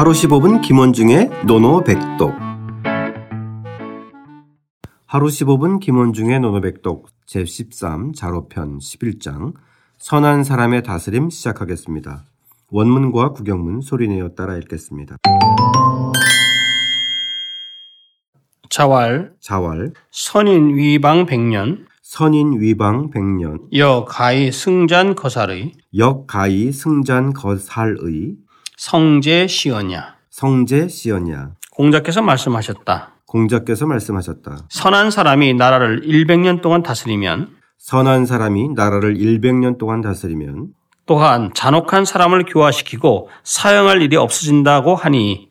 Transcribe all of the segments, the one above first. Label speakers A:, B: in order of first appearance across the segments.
A: 하루 15분 김원중의 노노백독. 하루 15분 김원중의 노노백독 제13 자로편 11장. 선한 사람의 다스림 시작하겠습니다. 원문과 구경문 소리내어 따라 읽겠습니다.
B: 자왈
A: 자왈
B: 선인 위방 백년
A: 선인 위방 백년.
B: 여 가히 승잔 거살의
A: 역가히 승잔 거살의
B: 성제 시언야
A: 성제 시언야
B: 공자께서 말씀하셨다.
A: 공자께서 말씀하셨다.
B: 선한 사람이 나라를 100년 동안 다스리면
A: 선한 사람이 나라를 100년 동안 다스리면
B: 또한 잔혹한 사람을 교화시키고 사형할 일이 없어진다고 하니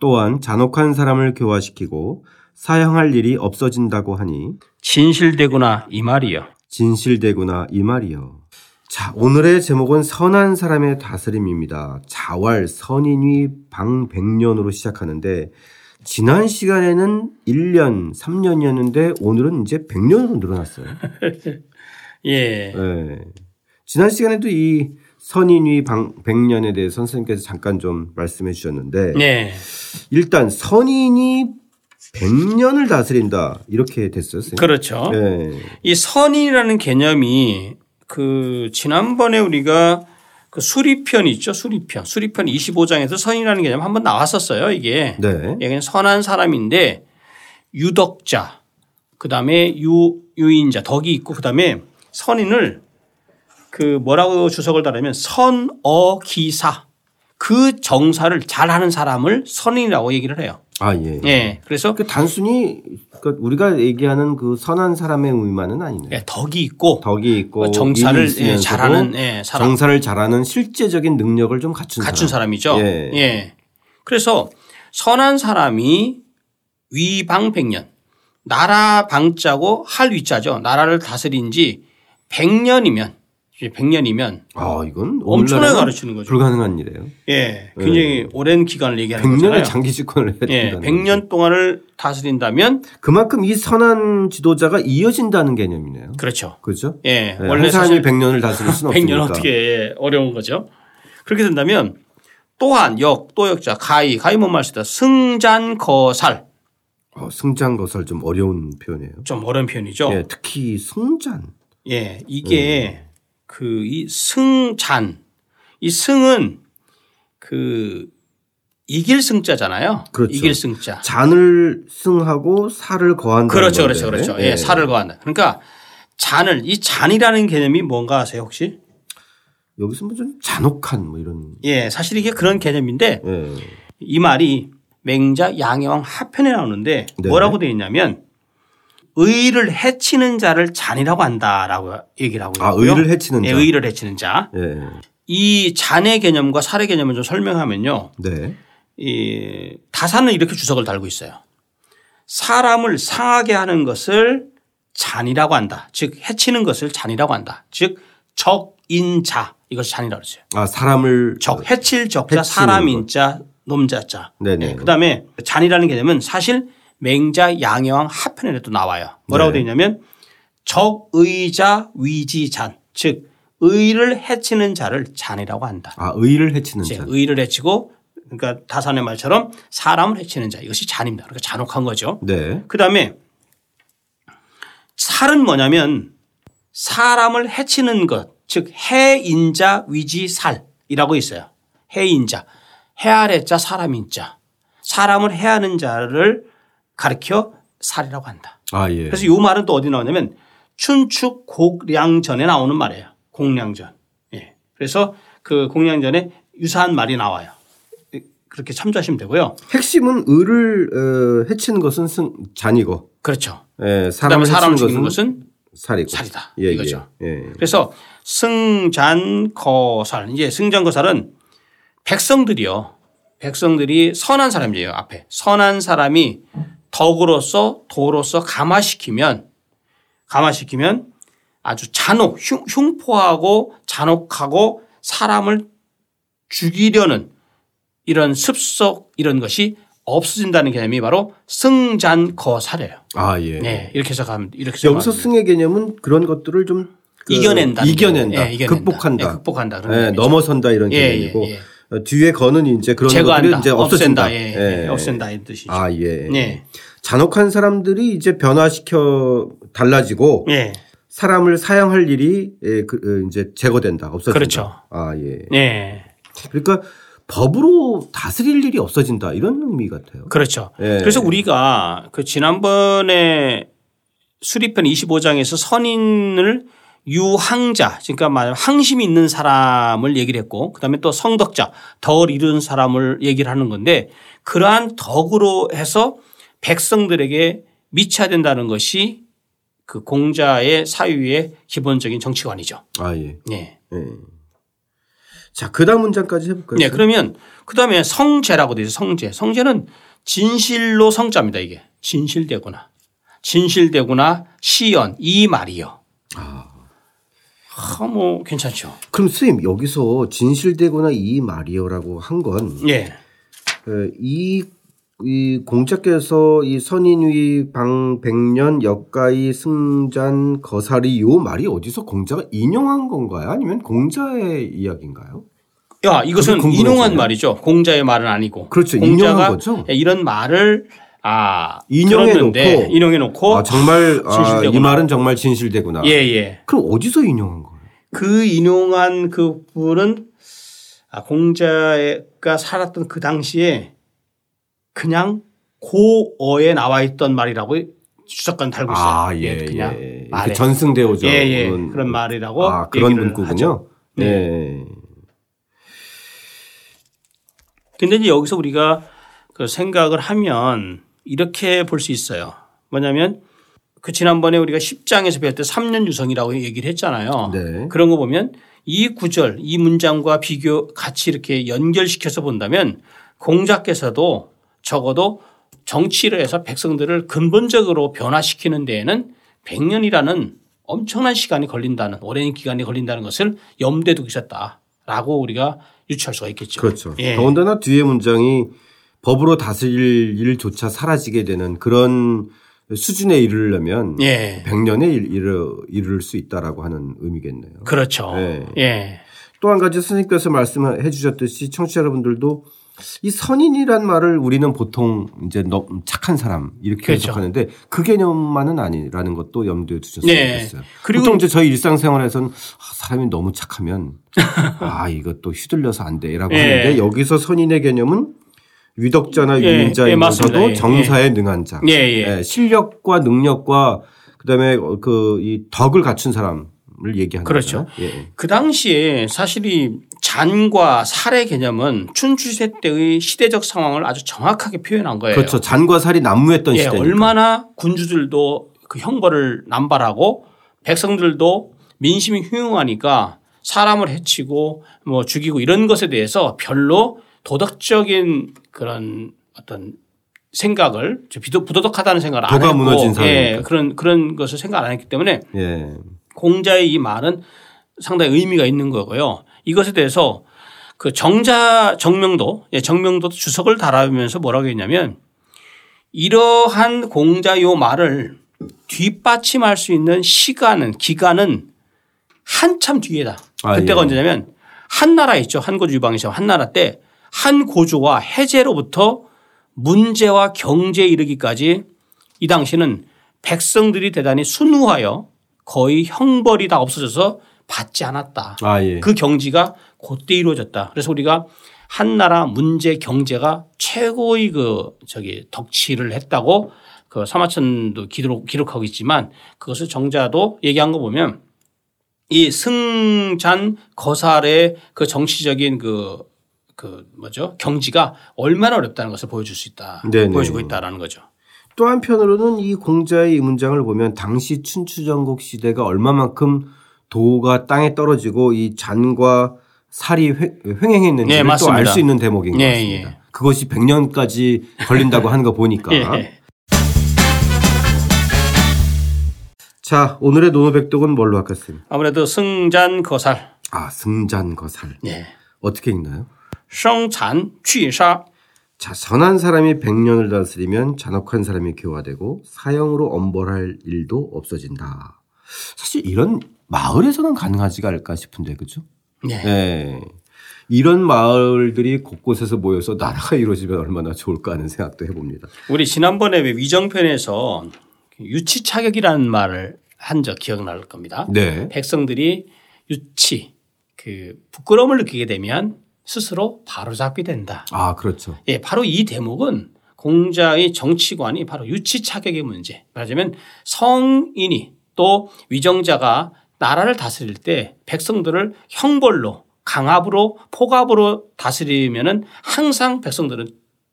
A: 또한 잔혹한 사람을 교화시키고 사형할 일이 없어진다고 하니
B: 진실되구나 이 말이요.
A: 진실되구나 이 말이요. 자, 오늘의 제목은 선한 사람의 다스림입니다. 자활 선인이 방백년으로 시작하는데 지난 시간에는 1년, 3년이었는데 오늘은 이제 100년으로 늘어났어요.
B: 예.
A: 네. 지난 시간에도 이 선인위 방 100년에 대해 선생님께서 잠깐 좀 말씀해 주셨는데
B: 네.
A: 일단 선인이 100년을 다스린다 이렇게 됐어요. 선생님.
B: 그렇죠.
A: 네.
B: 이 선인이라는 개념이 그 지난번에 우리가 그 수리편 있죠. 수리편. 수리편 25장에서 선이라는 개념 한번 나왔었어요. 이게.
A: 네.
B: 여기는 선한 사람인데 유덕자 그다음에 유 유인자 덕이 있고 그다음에 선인을 그 뭐라고 주석을 달으면 선어기사 그 정사를 잘하는 사람을 선인이라고 얘기를 해요.
A: 아 예.
B: 예. 그래서
A: 그 단순히 그 우리가 얘기하는 그 선한 사람의 의미만은 아니네요.
B: 예, 덕이 있고
A: 덕이 있고
B: 그 정사를 예, 잘하는 예, 사람
A: 정사를 잘하는 실제적인 능력을 좀 갖춘,
B: 갖춘
A: 사람.
B: 사람 이죠.
A: 예.
B: 예. 그래서 선한 사람이 위방백년 나라 방자고 할 위자죠. 나라를 다스린 지 100년이면 100년이면
A: 아 이건
B: 엄청나게 가르치는 거죠.
A: 불가능한 일이에요.
B: 예. 굉장히 오랜 기간을 얘기하는
A: 100년을
B: 거잖아요.
A: 장기 집권을 해야
B: 예.
A: 된다는
B: 100년 동안을 다스린다면
A: 그만큼 이 선한 지도자가 이어진다는 개념이네요.
B: 그렇죠.
A: 그렇죠?
B: 예.
A: 네,
B: 원래 사실
A: 100년을 다스릴 수는
B: 100년
A: 없으니까.
B: 어떻게 예, 어려운 거죠. 그렇게 된다면 또한 역, 또 역자, 가히, 가히 뭔 말쓰다 승잔거살
A: 어, 승장거살 좀 어려운 표현이에요.
B: 좀 어려운 표현이죠.
A: 예, 특히 승잔.
B: 예, 이게 그 이 승잔 이 승은 그 이길 승자잖아요.
A: 그렇죠.
B: 이길 승자.
A: 잔을 승하고 살을 거한다.
B: 그렇죠, 그렇죠, 그렇죠. 예, 살을 거한다. 그러니까 잔을 이 잔이라는 개념이 뭔가 아세요 혹시?
A: 여기서 뭐 좀 잔혹한 뭐 이런.
B: 예, 사실 이게 그런 개념인데
A: 예.
B: 이 말이 맹자 양해왕 하편에 나오는데
A: 네.
B: 뭐라고 되어 있냐면 의를 해치는 자를 잔이라고 한다라고 얘기를 하고
A: 아,
B: 있고요.
A: 의를 해치는
B: 예,
A: 자.
B: 의를 해치는 자.
A: 예.
B: 이 잔의 개념과 살의 개념을 좀 설명하면요.
A: 네.
B: 이 다산은 이렇게 주석을 달고 있어요. 사람을 상하게 하는 것을 잔이라고 한다. 즉 해치는 것을 잔이라고 한다. 즉 적인자 이것을 잔이라고 그러죠.
A: 아, 사람을
B: 적 해칠 적자
A: 해치는
B: 사람인자 놈자자.
A: 네네.
B: 예, 그다음에 잔이라는 개념은 사실 맹자 양해왕 하편에도 나와요. 뭐라고
A: 네.
B: 되어 있냐면 적의자 위지잔 즉 의를 해치는 자를 잔이라고 한다.
A: 아, 의를 해치는 자.
B: 의를 해치고 그러니까 다산의 말처럼 사람을 해치는 자 이것이 잔입니다. 그러니까 잔혹한 거죠.
A: 네.
B: 그다음에 살은 뭐냐면 사람을 해치는 것, 즉 해인자 위지살이라고 있어요. 해인자, 해아래자 사람인자, 사람을 해하는 자를 가리켜 살이라고 한다.
A: 아, 예.
B: 그래서 이 말은 또 어디 나오냐면 춘축 곡량전에 나오는 말이에요. 공량전. 예. 그래서 그 공량전에 유사한 말이 나와요. 그렇게 참조하시면 되고요.
A: 핵심은 의를 어, 해치는 것은 승, 잔이고
B: 그렇죠.
A: 예, 사람을
B: 사람을 죽이는
A: 것은
B: 것은
A: 살이고.
B: 살이다.
A: 예,
B: 이거죠.
A: 예. 예.
B: 그래서 승잔거살 이제 승잔거살은 백성들이요. 백성들이 선한 사람이에요. 앞에 선한 사람이 덕으로서 도로서 감화시키면 감화시키면 아주 잔혹 흉, 흉포하고 잔혹하고 사람을 죽이려는 이런 습속 이런 것이 없어진다는 개념이 바로 승잔거살이에요.
A: 아, 예.
B: 네, 이렇게 해서 가면 이렇게
A: 여기서. 승의 개념은 그런 것들을 좀 그
B: 이겨낸다.
A: 이겨낸다.
B: 예, 이겨낸다.
A: 극복한다.
B: 예, 극복한다.
A: 예. 넘어선다 이런
B: 예,
A: 개념이고
B: 예, 예.
A: 어, 뒤에 거는 이제 그런
B: 제거한다.
A: 이제 없어진다.
B: 없앤다. 예. 예. 없앤다 이 뜻이죠.
A: 아 예.
B: 네.
A: 잔혹한 사람들이 이제 변화시켜 달라지고
B: 예.
A: 사람을 사용할 일이 예, 그, 어, 이제 제거된다. 없어진다.
B: 그렇죠.
A: 아 예.
B: 예.
A: 그러니까 법으로 다스릴 일이 없어진다 이런 의미 같아요.
B: 그렇죠.
A: 예.
B: 그래서 우리가 그 지난번에 수리편 25장에서 선인을 유항자, 그러니까 말 항심이 있는 사람을 얘기를 했고 그다음에 또 성덕자, 덕을 이룬 사람을 얘기를 하는 건데 그러한 덕으로 해서 백성들에게 미쳐야 된다는 것이 그 공자의 사유의 기본적인 정치관이죠.
A: 아 예.
B: 네.
A: 예. 자 그다음 문장까지 해볼까요?
B: 네. 그러면 그다음에 성제라고 있어요. 성제. 성제는 진실로 성자입니다. 이게 진실되구나. 진실되구나 시연 이 말이요. 아, 뭐 괜찮죠.
A: 그럼 선생님 여기서 진실되거나 이 말이요라고 한 건
B: 예.
A: 이, 이 공자께서 이 선인위 방 백년 역가이 승잔 거사리 요 말이 어디서 공자가 인용한 건가요? 아니면 공자의 이야기인가요?
B: 야, 이것은. 인용한 말이죠. 공자의 말은 아니고.
A: 그렇죠.
B: 공자가
A: 인용한 거죠.
B: 이런 말을 아
A: 인용해 놓고
B: 인용해 놓고
A: 아 정말 아. 이 말은 정말 진실되구나.
B: 예, 예.
A: 그럼 어디서 인용한 거예요?
B: 그 인용한 그 부분은 아, 공자가 살았던 그 당시에 그냥 고어에 나와 있던 말이라고 주석관 달고 있어요.
A: 아, 예,
B: 그냥
A: 예. 이렇게
B: 말에.
A: 전승되어져.
B: 예, 예. 그런 말이라고
A: 아, 그런 문구군요.
B: 하죠. 네.
A: 예.
B: 근데 이제 여기서 우리가 그 생각을 하면 이렇게 볼 수 있어요. 뭐냐면 그 지난번에 우리가 10장에서 배울 때 3년 유성이라고 얘기를 했잖아요.
A: 네.
B: 그런 거 보면 이 구절, 이 문장과 비교 같이 이렇게 연결시켜서 본다면 공자께서도 적어도 정치를 해서 백성들을 근본적으로 변화시키는 데에는 100년이라는 엄청난 시간이 걸린다는 오랜 기간이 걸린다는 것을 염두에 두고 있었다라고 우리가 유추할 수가 있겠죠.
A: 그렇죠.
B: 예.
A: 더군다나 뒤에 문장이 법으로 다스릴 일조차 사라지게 되는 그런 수준에 이르려면
B: 예.
A: 100년에 이르, 이를 수 있다라고 하는 의미겠네요.
B: 그렇죠.
A: 예.
B: 예.
A: 또 한 가지 선생님께서 말씀해 주셨듯이 청취자 여러분들도 이 선인이란 말을 우리는 보통 이제 너 착한 사람 이렇게
B: 그렇죠.
A: 해석하는데 그 개념만은 아니라는 것도 염두에 두셨으면
B: 네.
A: 좋겠어요.
B: 그리고-
A: 보통 이제 저희 일상생활에서는 아, 사람이 너무 착하면 아 이것도 휘둘려서 안 돼라고
B: 예.
A: 하는데 여기서 선인의 개념은 위덕자나
B: 예, 예,
A: 유인자이면서도
B: 맞습니다. 예,
A: 정사에 능한 자,
B: 예, 예.
A: 실력과 능력과 그다음에 그 이 덕을 갖춘 사람을 얘기하는
B: 그렇죠.
A: 예.
B: 그 당시에 사실 이 잔과 살의 개념은 춘추시대 때의 시대적 상황을 아주 정확하게 표현한 거예요.
A: 그렇죠. 잔과 살이 난무했던
B: 예,
A: 시대니까.
B: 얼마나 군주들도 그 형벌을 남발하고 백성들도 민심이 흉흉하니까 사람을 해치고 뭐 죽이고 이런 것에 대해서 별로 도덕적인 그런 어떤 생각을 부도덕하다는 생각을 안
A: 도가
B: 했고
A: 무너진
B: 예. 그런 그런 것을 생각 안 했기 때문에
A: 예.
B: 공자의 이 말은 상당히 의미가 있는 거고요. 이것에 대해서 그 정자 정명도 예, 정명도 주석을 달아면서 뭐라고 했냐면 이러한 공자 요 말을 뒷받침할 수 있는 시간은 기간은 한참 뒤에다.
A: 아,
B: 그때가
A: 예.
B: 언제냐면 한나라 있죠. 한고주 유방에서 한나라 때 한 고주와 해제로부터 문제와 경제에 이르기까지 이 당시는 백성들이 대단히 순후하여 거의 형벌이 다 없어져서 받지 않았다.
A: 아, 예.
B: 그 경지가 그때 이루어졌다. 그래서 우리가 한 나라 문제 경제가 최고의 그 저기 덕치를 했다고 그 사마천도 기록, 기록하고 있지만 그것을 정자도 얘기한 거 보면 이 승잔 거살의 그 정치적인 그, 그 뭐죠 경지가 얼마나 어렵다는 것을 보여줄 수 있다.
A: 네네.
B: 보여주고 있다라는 거죠.
A: 또 한편으로는 이 공자의 이 문장을 보면 당시 춘추전국 시대가 얼마만큼 도가 땅에 떨어지고 이 잔과 살이 횡- 횡행했는지를
B: 네,
A: 또
B: 맞습니다.
A: 알수 있는 대목인 것
B: 예,
A: 같습니다.
B: 예.
A: 그것이 100년까지 걸린다고 하는 거 보니까.
B: 예.
A: 자, 오늘의 노노백독은 뭘로 할까요?
B: 아무래도 승잔 거살.
A: 아, 승잔 거살.
B: 네.
A: 어떻게 읽나요?
B: 성찬 취사
A: 자, 선한 사람이 100년을 다스리면 잔혹한 사람이 교화되고 사형으로 엄벌할 일도 없어진다. 사실 이런 마을에서는 가능하지가 않을까 싶은데, 그죠?
B: 네.
A: 예. 이런 마을들이 곳곳에서 모여서 나라가 이루어지면 얼마나 좋을까 하는 생각도 해봅니다.
B: 우리 지난번에 왜 위정편에서 유치 차격이라는 말을 한 적 기억날 겁니다.
A: 네.
B: 백성들이 유치 그 부끄러움을 느끼게 되면 스스로 바로잡게 된다.
A: 아, 그렇죠.
B: 예, 바로 이 대목은 공자의 정치관이 바로 유치 차격의 문제. 말하자면 성인이 또 위정자가 나라를 다스릴 때 백성들을 형벌로 강압으로 폭압으로 다스리면은 항상 백성들은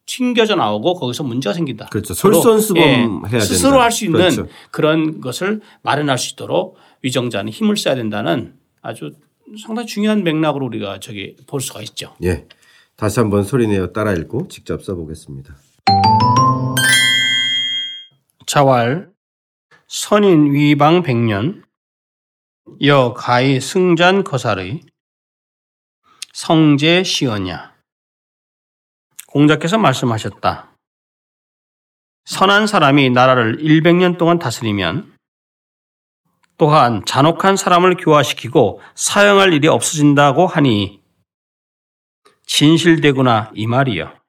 B: 튕겨져 나오고 거기서 문제가 생긴다.
A: 그렇죠. 솔선수범해야 된다.
B: 스스로 할 수 있는
A: 그렇죠.
B: 그런 것을 마련할 수 있도록 위정자는 힘을 써야 된다는 아주 상당히 중요한 맥락으로 우리가 저기 볼 수가 있죠.
A: 예. 다시 한번 소리내어 따라 읽고 직접 써보겠습니다.
B: 자왈 선인 위방 백년 여 가히 승잔 거살의 성제 시언야 공자께서 말씀하셨다. 선한 사람이 나라를 100년 동안 다스리면 또한 잔혹한 사람을 교화시키고 사용할 일이 없어진다고 하니 진실되구나 이 말이요.